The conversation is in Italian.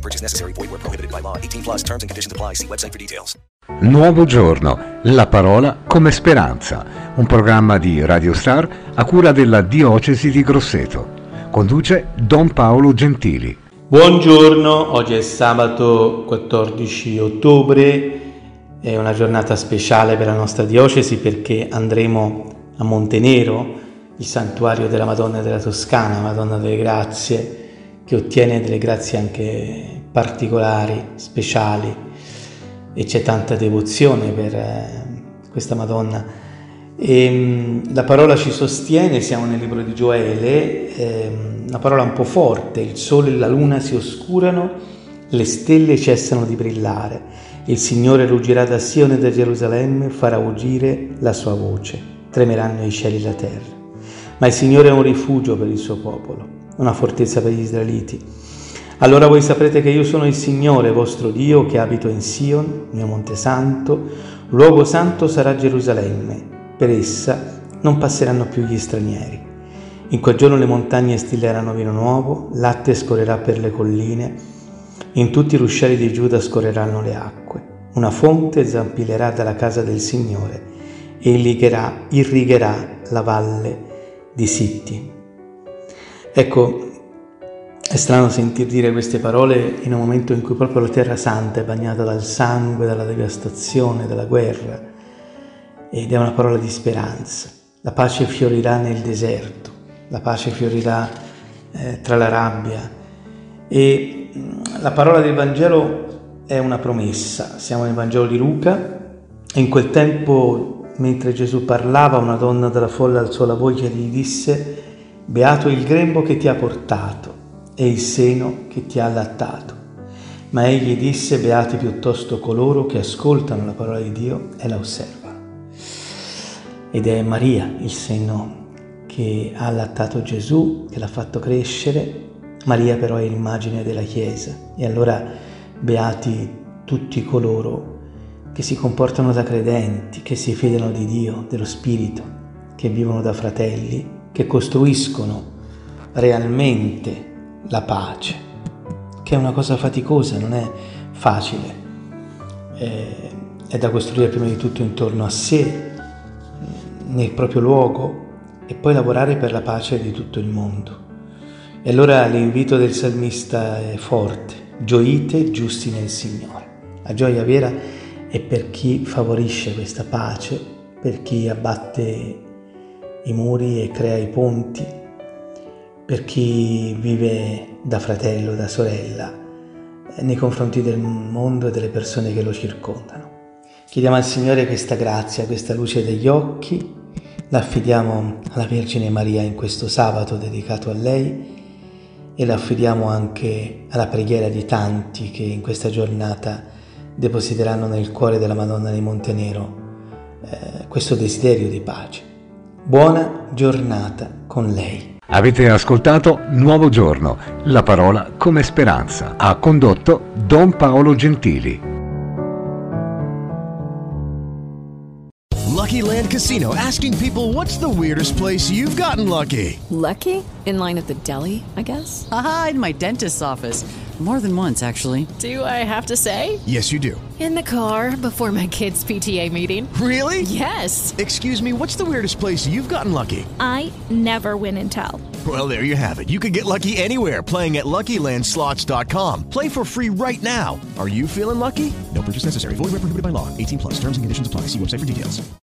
No purchase necessary. Void where prohibited by law. 18 plus terms and conditions apply. See website for details. Nuovo giorno, la parola come speranza, un programma di Radio Star a cura della Diocesi di Grosseto. Conduce Don Paolo Gentili. Buongiorno, oggi è sabato 14 ottobre, è una giornata speciale per la nostra diocesi perché andremo a Montenero, il santuario della Madonna della Toscana, Madonna delle Grazie, che ottiene delle grazie anche particolari, speciali e c'è tanta devozione per eh, questa Madonna. E, mh, la parola ci sostiene, siamo nel libro di Gioele, ehm, una parola un po' forte, il sole e la luna si oscurano, le stelle cessano di brillare, il Signore ruggirà da Sione e da Gerusalemme, farà uggire la sua voce, tremeranno i cieli e la terra. Ma il Signore è un rifugio per il suo popolo, una fortezza per gli israeliti. Allora voi saprete che io sono il Signore vostro Dio che abito in Sion, mio monte santo, luogo santo sarà Gerusalemme, per essa non passeranno più gli stranieri. In quel giorno le montagne stilleranno vino nuovo, latte scorrerà per le colline, in tutti i ruscelli di Giuda scorreranno le acque. Una fonte zampillerà dalla casa del Signore e irrigherà, irrigherà la valle di Sitti. Ecco, è strano sentir dire queste parole in un momento in cui proprio la Terra Santa è bagnata dal sangue, dalla devastazione, dalla guerra, ed è una parola di speranza. La pace fiorirà nel deserto, la pace fiorirà eh, tra la rabbia e mh, la parola del Vangelo è una promessa. Siamo nel Vangelo di Luca e in quel tempo, mentre Gesù parlava, una donna della folla alzò la voce e gli disse, Beato il grembo che ti ha portato e il seno che ti ha allattato. Ma egli disse, beati piuttosto coloro che ascoltano la parola di Dio e la osservano. Ed è Maria il seno che ha allattato Gesù, che l'ha fatto crescere. Maria però è l'immagine della Chiesa. E allora beati tutti coloro che si comportano da credenti, che si fidano di Dio, dello Spirito, che vivono da fratelli, che costruiscono realmente la pace, che è una cosa faticosa, non è facile, è, è da costruire prima di tutto intorno a sé, nel proprio luogo e poi lavorare per la pace di tutto il mondo. E allora l'invito del salmista è forte, gioite giusti nel Signore. La gioia vera è per chi favorisce questa pace, per chi abbatte i muri e crea i ponti, per chi vive da fratello, da sorella, nei confronti del mondo e delle persone che lo circondano. Chiediamo al Signore questa grazia, questa luce degli occhi, la affidiamo alla Vergine Maria in questo sabato dedicato a lei e la affidiamo anche alla preghiera di tanti che in questa giornata depositeranno nel cuore della Madonna di Montenero eh, questo desiderio di pace. Buona giornata con lei. Avete ascoltato Nuovo Giorno, la parola come speranza. Ha condotto Don Paolo Gentili. Lucky Land Casino asking people what's the weirdest place you've gotten lucky? Lucky? In line at the deli, I guess? Aha, in my dentist's office. More than once, actually. Do I have to say? Yes, you do. In the car before my kids' PTA meeting. Really? Yes. Excuse me, what's the weirdest place you've gotten lucky? I never win and tell. Well, there you have it. You can get lucky anywhere playing at LuckyLandSlots.com. Play for free right now. Are you feeling lucky? No purchase necessary. Void where prohibited by law. 18 plus. Terms and conditions apply. See website for details.